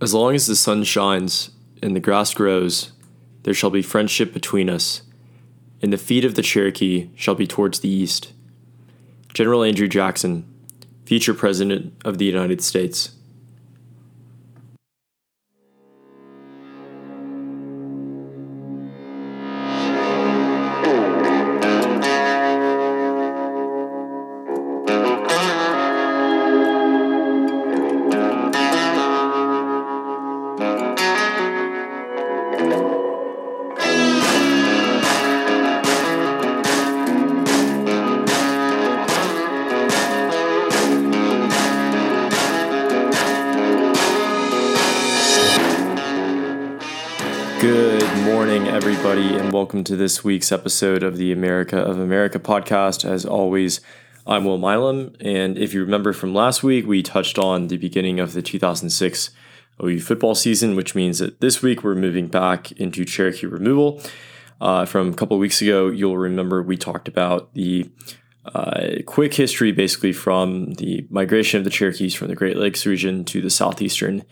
As long as the sun shines and the grass grows, there shall be friendship between us, and the feet of the Cherokee shall be towards the east. General Andrew Jackson, future President of the United States. Good morning, everybody, and welcome to this week's episode of the America of America podcast. As always, I'm Will Milam, and if you remember from last week, we touched on the beginning of the 2006 OU football season, which means that this week we're moving back into Cherokee removal. Uh, from a couple of weeks ago, you'll remember we talked about the uh, quick history basically from the migration of the Cherokees from the Great Lakes region to the southeastern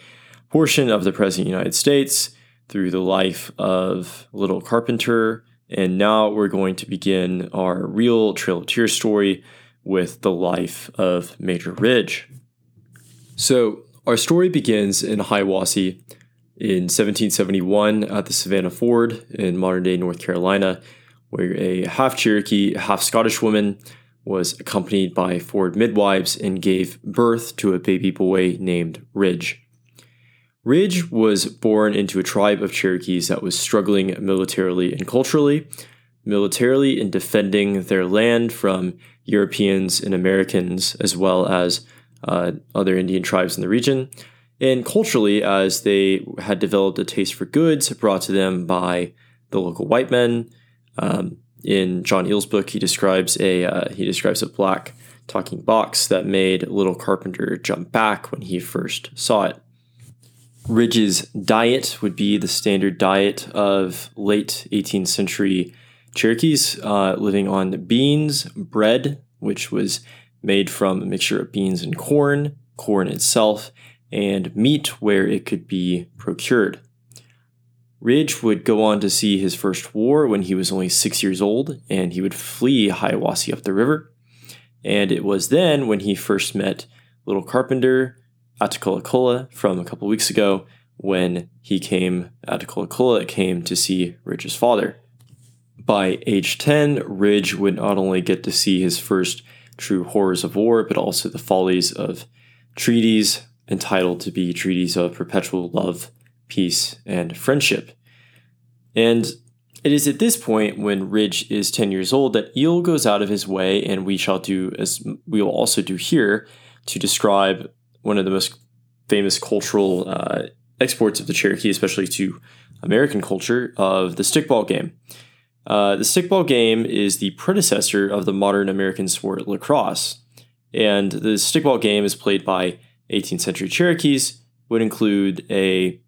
portion of the present United States through the life of Little Carpenter. And now we're going to begin our real Trail of Tears story with the life of Major Ridge. So, our story begins in Hiwassee in 1771 at the Savannah Ford in modern day North Carolina, where a half Cherokee, half Scottish woman was accompanied by Ford midwives and gave birth to a baby boy named Ridge. Ridge was born into a tribe of Cherokees that was struggling militarily and culturally, militarily in defending their land from Europeans and Americans, as well as uh, other Indian tribes in the region, and culturally as they had developed a taste for goods brought to them by the local white men. Um, in John Ehle's book, he describes a uh, he describes a black talking box that made Little Carpenter jump back when he first saw it. Ridge's diet would be the standard diet of late 18th century Cherokees, uh, living on beans, bread, which was made from a mixture of beans and corn, corn itself, and meat where it could be procured. Ridge would go on to see his first war when he was only six years old, and he would flee Hiwassee up the river. And it was then when he first met Little Carpenter, Attakullakulla from a couple weeks ago when he came, Attakullakulla came to see Ridge's father. By age 10, Ridge would not only get to see his first true horrors of war, but also the follies of treaties entitled to be treaties of perpetual love, peace, and friendship. And it is at this point when Ridge is 10 years old that Ehle goes out of his way, and we shall do as we will also do here, to describe one of the most famous cultural uh, exports of the Cherokee, especially to American culture, of the stickball game. Uh, the stickball game is the predecessor of the modern American sport lacrosse. And the stickball game is played by 18th century Cherokees, would include a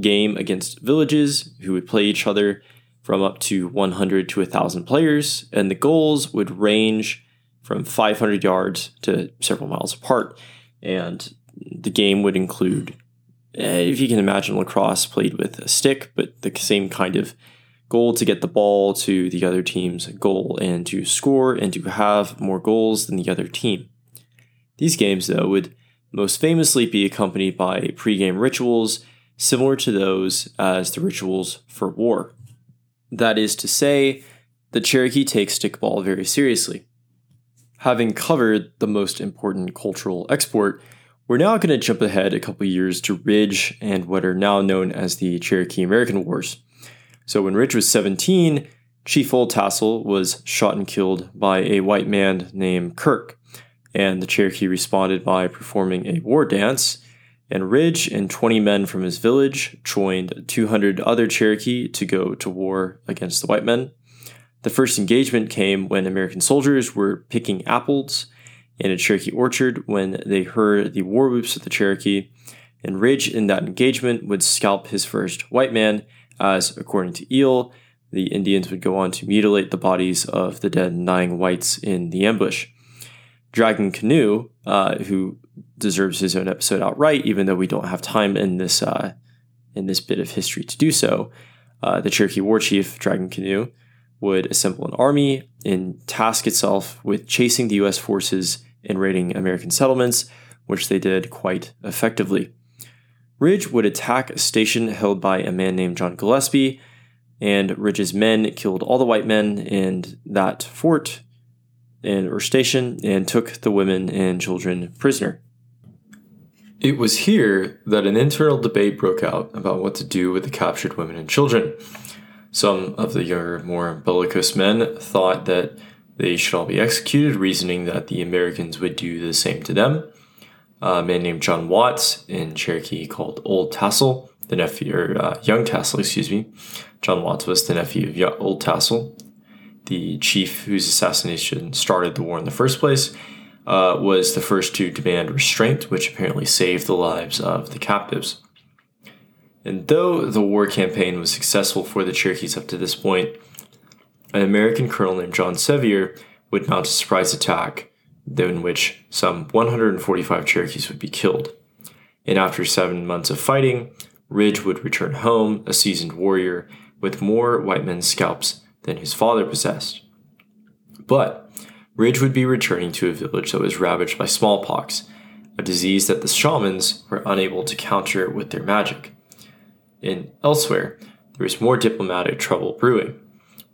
game against villages who would play each other from up to 100 to 1,000 players, and the goals would range from 500 yards to several miles apart. And the game would include, eh, if you can imagine lacrosse played with a stick, but the same kind of goal to get the ball to the other team's goal and to score and to have more goals than the other team. These games, though, would most famously be accompanied by pregame rituals similar to those as the rituals for war. That is to say, the Cherokee takes stickball very seriously. Having covered the most important cultural export, we're now going to jump ahead a couple years to Ridge and what are now known as the Cherokee American Wars. So when Ridge was 17, Chief Oldtassel was shot and killed by a white man named Kirk, and the Cherokee responded by performing a war dance. And Ridge and 20 men from his village joined 200 other Cherokee to go to war against the white men. The first engagement came when American soldiers were picking apples in a Cherokee orchard when they heard the war whoops of the Cherokee, and Ridge in that engagement would scalp his first white man, as, according to Ehle, the Indians would go on to mutilate the bodies of the dead and dying whites in the ambush. Dragging Canoe, uh, who deserves his own episode outright, even though we don't have time in this uh, in this bit of history to do so. Uh, the Cherokee war chief, Dragging Canoe, would assemble an army and task itself with chasing the U.S. forces and raiding American settlements, which they did quite effectively. Ridge would attack a station held by a man named John Gillespie, and Ridge's men killed all the white men in that fort and or station and took the women and children prisoner. It was here that an internal debate broke out about what to do with the captured women and children. Some of the younger, more bellicose men thought that they should all be executed, reasoning that the Americans would do the same to them. A man named John Watts in Cherokee called Old Tassel, the nephew, or uh, Young Tassel, excuse me. John Watts was the nephew of Old Tassel, the chief whose assassination started the war in the first place, uh, was the first to demand restraint, which apparently saved the lives of the captives. And though the war campaign was successful for the Cherokees up to this point, an American colonel named John Sevier would mount a surprise attack in which some 145 Cherokees would be killed. And after seven months of fighting, Ridge would return home a seasoned warrior with more white men's scalps than his father possessed. But Ridge would be returning to a village that was ravaged by smallpox, a disease that the shamans were unable to counter with their magic. In elsewhere, there was more diplomatic trouble brewing,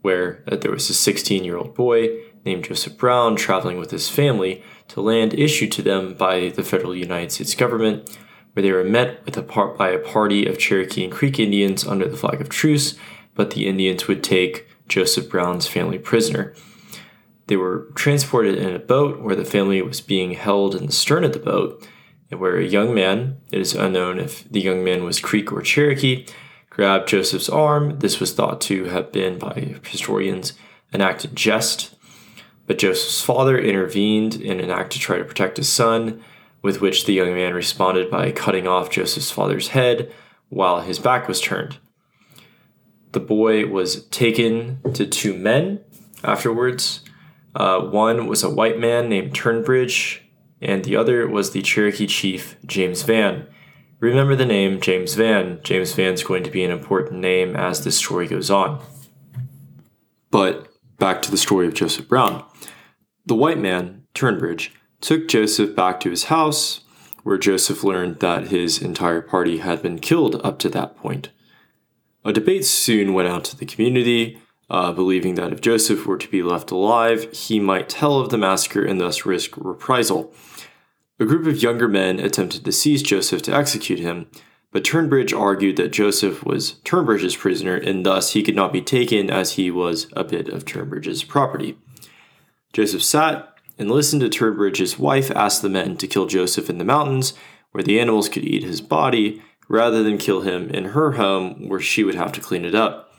where uh, there was a 16 year old boy named Joseph Brown traveling with his family to land issued to them by the federal United States government, where they were met with a part by a party of Cherokee and Creek Indians under the flag of truce, but the Indians would take Joseph Brown's family prisoner. They were transported in a boat where the family was being held in the stern of the boat, and where a young man, it is unknown if the young man was Creek or Cherokee, grabbed Joseph's arm. This was thought to have been, by historians, an act of jest. But Joseph's father intervened in an act to try to protect his son, with which the young man responded by cutting off Joseph's father's head while his back was turned. The boy was taken to two men afterwards. Uh, one was a white man named Turnbridge, and the other was the Cherokee chief James Vann. Remember the name James Vann. James Vann's going to be an important name as this story goes on. But back to the story of Joseph Brown. The white man, Turnbridge, took Joseph back to his house, where Joseph learned that his entire party had been killed up to that point. A debate soon went out to the community, uh, believing that if Joseph were to be left alive, he might tell of the massacre and thus risk reprisal. A group of younger men attempted to seize Joseph to execute him, but Turnbridge argued that Joseph was Turnbridge's prisoner and thus he could not be taken as he was a bit of Turnbridge's property. Joseph sat and listened to Turnbridge's wife ask the men to kill Joseph in the mountains where the animals could eat his body rather than kill him in her home where she would have to clean it up.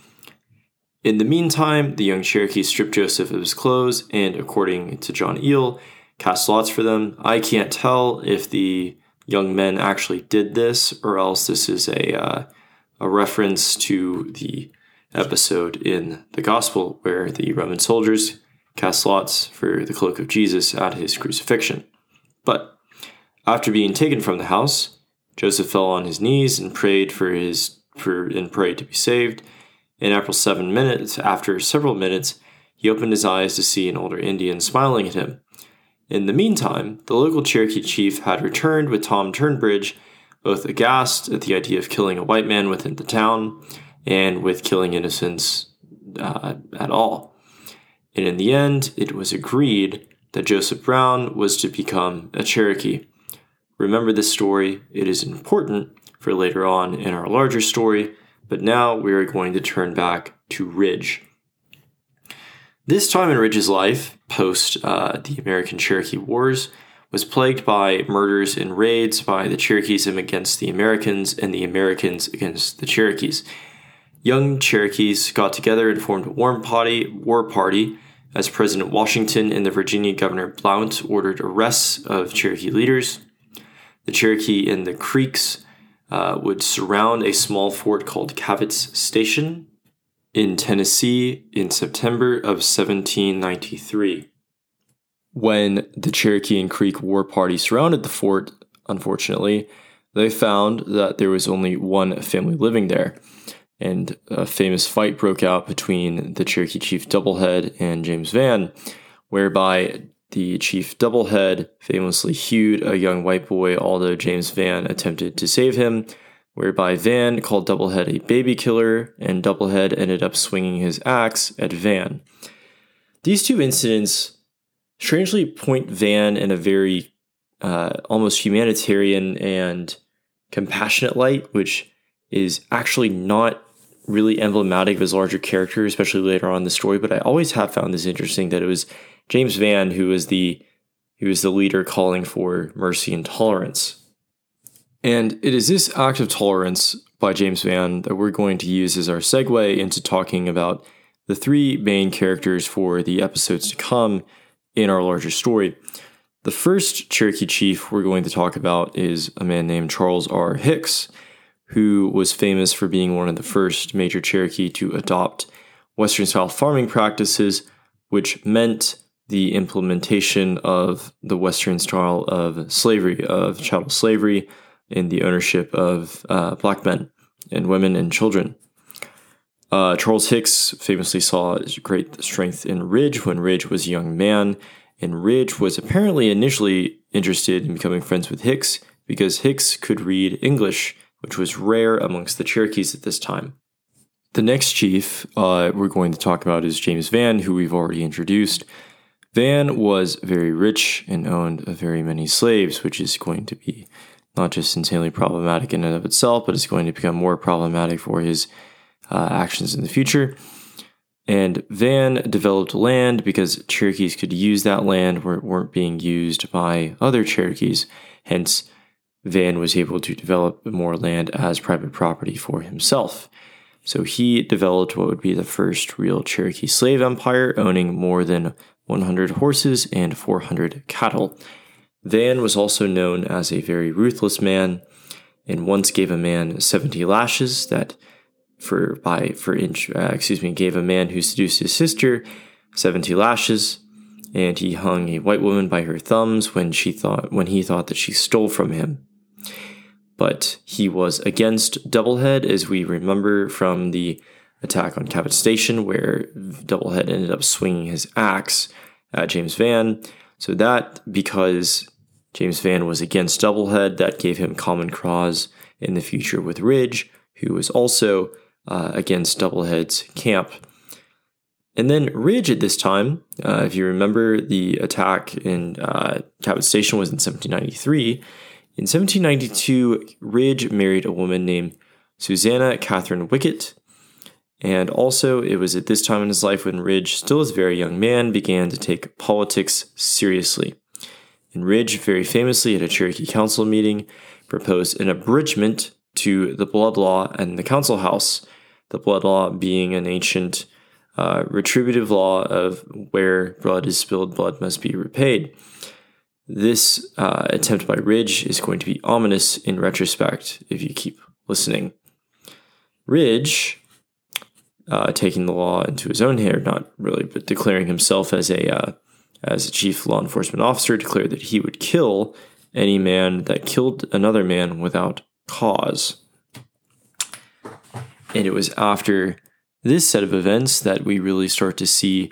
In the meantime, the young Cherokee stripped Joseph of his clothes and, according to John Ehle, cast lots for them. I can't tell if the young men actually did this or else this is a, uh, a reference to the episode in the Gospel where the Roman soldiers cast lots for the cloak of Jesus at his crucifixion. But after being taken from the house, Joseph fell on his knees and prayed for his for and prayed to be saved. And after seven minutes, after several minutes, he opened his eyes to see an older Indian smiling at him. In the meantime, the local Cherokee chief had returned with Tom Turnbridge, both aghast at the idea of killing a white man within the town and with killing innocents uh, at all. And in the end, it was agreed that Joseph Brown was to become a Cherokee. Remember this story, it is important for later on in our larger story, but now we are going to turn back to Ridge. This time in Ridge's life, post uh, the American Cherokee Wars, was plagued by murders and raids by the Cherokees against the Americans and the Americans against the Cherokees. Young Cherokees got together and formed a war party, war party as President Washington and the Virginia Governor Blount ordered arrests of Cherokee leaders. The Cherokee and the Creeks uh, would surround a small fort called Cavett's Station in Tennessee in September of 1793. when the Cherokee and Creek War Party surrounded the fort, unfortunately, they found that there was only one family living there. And a famous fight broke out between the Cherokee chief Doublehead and James Vann, whereby the chief Doublehead famously hewed a young white boy, although James Vann attempted to save him, whereby Vann called Doublehead a baby killer, and Doublehead ended up swinging his axe at Vann. These two incidents strangely point Vann in a very uh, almost humanitarian and compassionate light, which is actually not really emblematic of his larger character, especially later on in the story. But I always have found this interesting that it was James Vann who was the who was the leader calling for mercy and tolerance. And it is this act of tolerance by James Vann that we're going to use as our segue into talking about the three main characters for the episodes to come in our larger story. The first Cherokee chief we're going to talk about is a man named Charles R. Hicks, who was famous for being one of the first major Cherokee to adopt Western style farming practices, which meant the implementation of the Western style of slavery, of chattel slavery, in the ownership of uh, black men and women and children. Uh, Charles Hicks famously saw great strength in Ridge when Ridge was a young man, and Ridge was apparently initially interested in becoming friends with Hicks because Hicks could read English, which was rare amongst the Cherokees at this time. The next chief uh, we're going to talk about is James Vann, who we've already introduced. Vann was very rich and owned very many slaves, which is going to be not just insanely problematic in and of itself, but it's going to become more problematic for his uh, actions in the future. And Vann developed land because Cherokees could use that land where it weren't being used by other Cherokees. Hence, Vann was able to develop more land as private property for himself. So he developed what would be the first real Cherokee slave empire, owning more than 100 horses and 400 cattle. Vann was also known as a very ruthless man and once gave a man 70 lashes that for by for inch uh, excuse me gave a man who seduced his sister 70 lashes and he hung a white woman by her thumbs when she thought when he thought that she stole from him. But he was against doublehead as we remember from the attack on Cavett station where doublehead ended up swinging his axe at james vann. So that because james vann was against doublehead that gave him common cause in the future with ridge who was also uh, against Doublehead's camp. And then Ridge at this time, uh, if you remember, the attack in uh, Cavett Station was in 1793. In 1792, Ridge married a woman named Susanna Catherine Wickett. And also, it was at this time in his life when Ridge, still as a very young man, began to take politics seriously. And Ridge, very famously at a Cherokee Council meeting, proposed an abridgment to the blood law and the council house, the blood law being an ancient uh, retributive law of where blood is spilled, blood must be repaid. This uh, attempt by Ridge is going to be ominous in retrospect if you keep listening. Ridge, uh, taking the law into his own hand, not really, but declaring himself as a uh, as a chief law enforcement officer, declared that he would kill any man that killed another man without cause. And it was after this set of events that we really start to see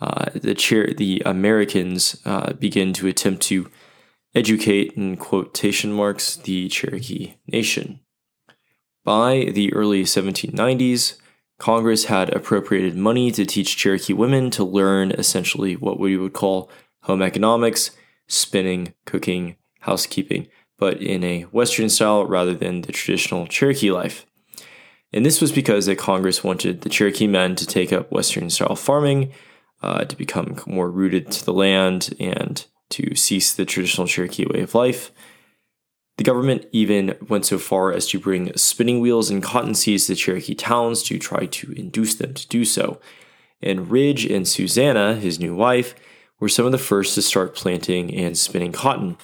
uh, the chair, the Americans uh, begin to attempt to educate, in quotation marks, the Cherokee Nation. By the early 1790s, Congress had appropriated money to teach Cherokee women to learn essentially what we would call home economics, spinning, cooking, housekeeping, but in a Western style rather than the traditional Cherokee life. And this was because that Congress wanted the Cherokee men to take up Western style farming, uh, to become more rooted to the land, and to cease the traditional Cherokee way of life. The government even went so far as to bring spinning wheels and cotton seeds to Cherokee towns to try to induce them to do so. And Ridge and Susanna, his new wife, were some of the first to start planting and spinning cotton.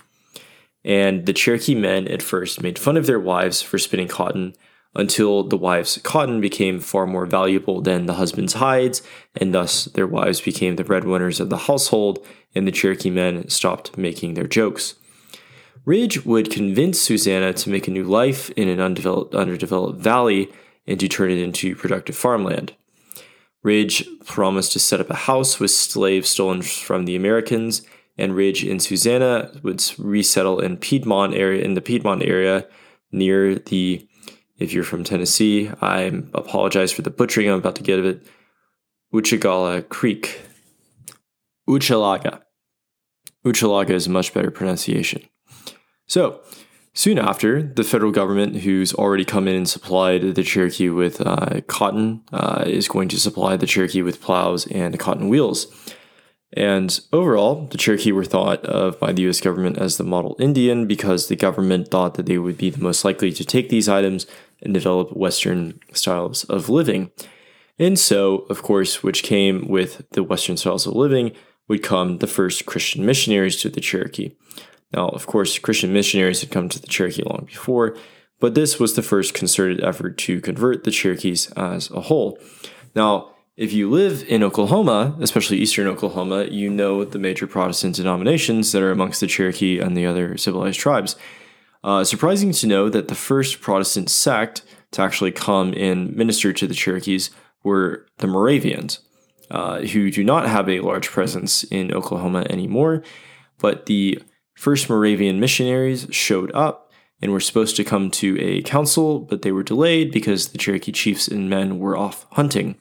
And the Cherokee men at first made fun of their wives for spinning cotton, until the wives' cotton became far more valuable than the husband's hides, and thus their wives became the breadwinners of the household, and the Cherokee men stopped making their jokes. Ridge would convince Susanna to make a new life in an undeveloped, underdeveloped valley and to turn it into productive farmland. Ridge promised to set up a house with slaves stolen from the Americans, and Ridge and Susanna would resettle in Piedmont area in the Piedmont area near the if you're from Tennessee, I apologize for the butchering I'm about to get of it. Uchagala Creek. Uchalaga. Uchalaga is a much better pronunciation. So, soon after, the federal government, who's already come in and supplied the Cherokee with uh, cotton, uh, is going to supply the Cherokee with plows and cotton wheels. And overall, the Cherokee were thought of by the US government as the model Indian because the government thought that they would be the most likely to take these items and develop Western styles of living. And so, of course, which came with the Western styles of living would come the first Christian missionaries to the Cherokee. Now, of course, Christian missionaries had come to the Cherokee long before, but this was the first concerted effort to convert the Cherokees as a whole. Now, if you live in Oklahoma, especially eastern Oklahoma, you know the major Protestant denominations that are amongst the Cherokee and the other civilized tribes. Uh, surprising to know that the first Protestant sect to actually come and minister to the Cherokees were the Moravians, uh, who do not have a large presence in Oklahoma anymore. But the first Moravian missionaries showed up and were supposed to come to a council, but they were delayed because the Cherokee chiefs and men were off hunting.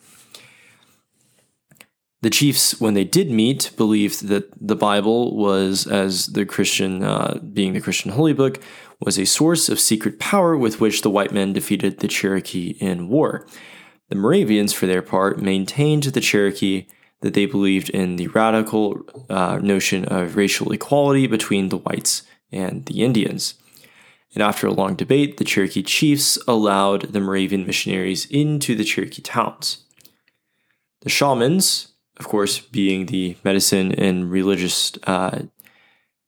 The chiefs, when they did meet, believed that the Bible was, as the Christian, uh, being the Christian holy book, was a source of secret power with which the white men defeated the Cherokee in war. The Moravians, for their part, maintained the Cherokee that they believed in the radical uh, notion of racial equality between the whites and the Indians. And after a long debate, the Cherokee chiefs allowed the Moravian missionaries into the Cherokee towns. The shamans, of course, being the medicine and religious uh,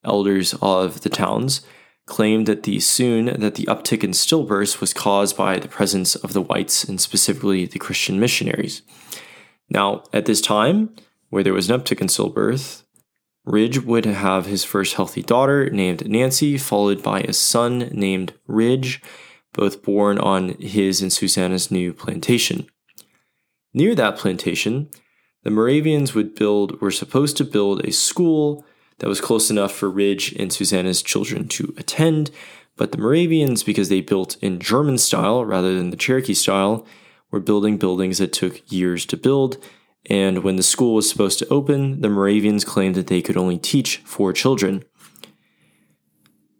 elders of the towns, claimed that the soon that the uptick in stillbirths was caused by the presence of the whites and specifically the Christian missionaries. Now, at this time, where there was an uptick in stillbirth, Ridge would have his first healthy daughter named Nancy, followed by a son named Ridge, both born on his and Susanna's new plantation. Near that plantation, the Moravians would build were supposed to build a school that was close enough for Ridge and Susanna's children to attend, but the Moravians, because they built in German style rather than the Cherokee style, were building buildings that took years to build. And when the school was supposed to open, the Moravians claimed that they could only teach four children.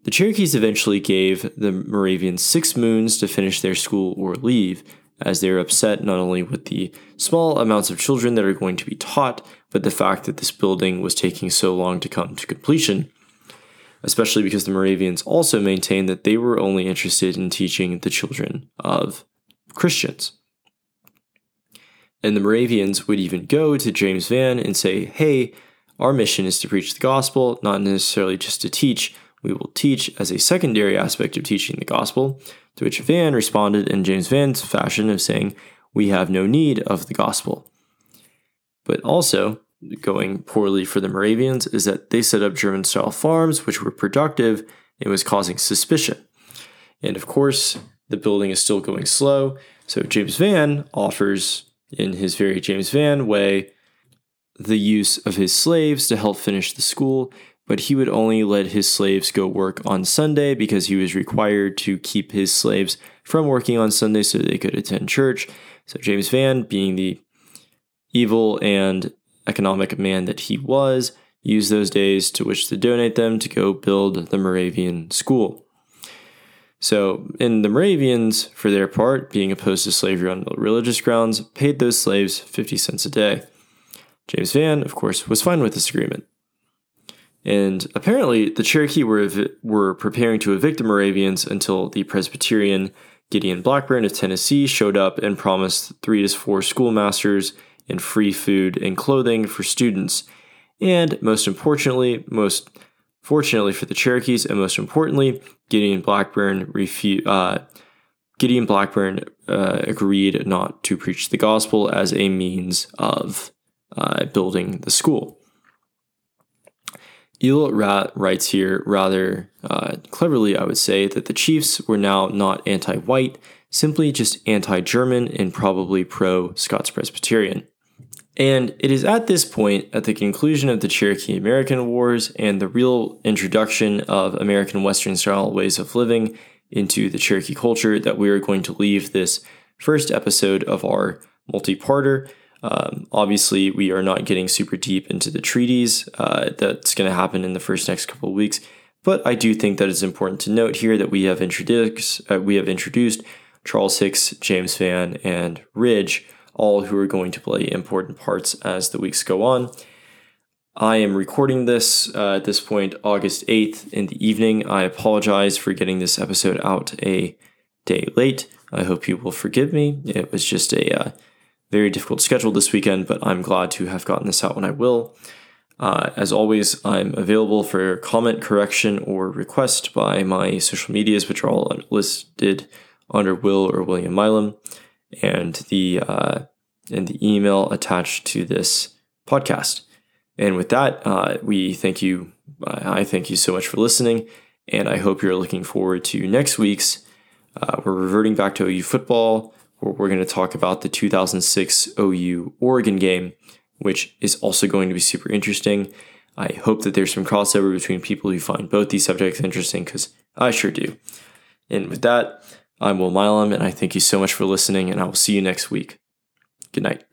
The Cherokees eventually gave the Moravians six moons to finish their school or leave, as they were upset not only with the small amounts of children that are going to be taught, but the fact that this building was taking so long to come to completion. Especially because the Moravians also maintained that they were only interested in teaching the children of Christians. And the Moravians would even go to James Vann and say, hey, our mission is to preach the gospel, not necessarily just to teach. We will teach as a secondary aspect of teaching the gospel. To which Vann responded in James Vann's fashion of saying, We have no need of the gospel. But also, going poorly for the Moravians is that they set up German style farms, which were productive and was causing suspicion. And of course, the building is still going slow. So James Vann offers, in his very James Vann way, the use of his slaves to help finish the school but he would only let his slaves go work on Sunday because he was required to keep his slaves from working on Sunday so they could attend church. So James Vann, being the evil and economic man that he was, used those days to which to donate them to go build the Moravian school. So, in the Moravians, for their part, being opposed to slavery on religious grounds, paid those slaves 50 cents a day. James Vann, of course, was fine with this agreement. And apparently, the Cherokee were, ev- were preparing to evict the Moravians until the Presbyterian Gideon Blackburn of Tennessee showed up and promised three to four schoolmasters and free food and clothing for students. And most importantly, most fortunately for the Cherokees, and most importantly, Gideon Blackburn refu- uh, Gideon Blackburn uh, agreed not to preach the gospel as a means of uh, building the school. Ehle Rat writes here rather uh, cleverly, I would say, that the Chiefs were now not anti white, simply just anti German and probably pro Scots Presbyterian. And it is at this point, at the conclusion of the Cherokee American Wars and the real introduction of American Western style ways of living into the Cherokee culture, that we are going to leave this first episode of our multi parter um, obviously, we are not getting super deep into the treaties. Uh, that's going to happen in the first next couple of weeks. But I do think that it's important to note here that we have introduced uh, we have introduced Charles Hicks, James Vann, and Ridge, all who are going to play important parts as the weeks go on. I am recording this uh, at this point, August 8th in the evening. I apologize for getting this episode out a day late. I hope you will forgive me. It was just a uh, very difficult schedule this weekend, but I'm glad to have gotten this out when I will. Uh, as always, I'm available for comment, correction, or request by my social medias, which are all listed under Will or William Milam, and the uh, and the email attached to this podcast. And with that, uh, we thank you. I thank you so much for listening, and I hope you're looking forward to next week's. Uh, we're reverting back to OU football where we're going to talk about the 2006 OU Oregon game, which is also going to be super interesting. I hope that there's some crossover between people who find both these subjects interesting because I sure do. And with that, I'm Will Milam, and I thank you so much for listening, and I will see you next week. Good night.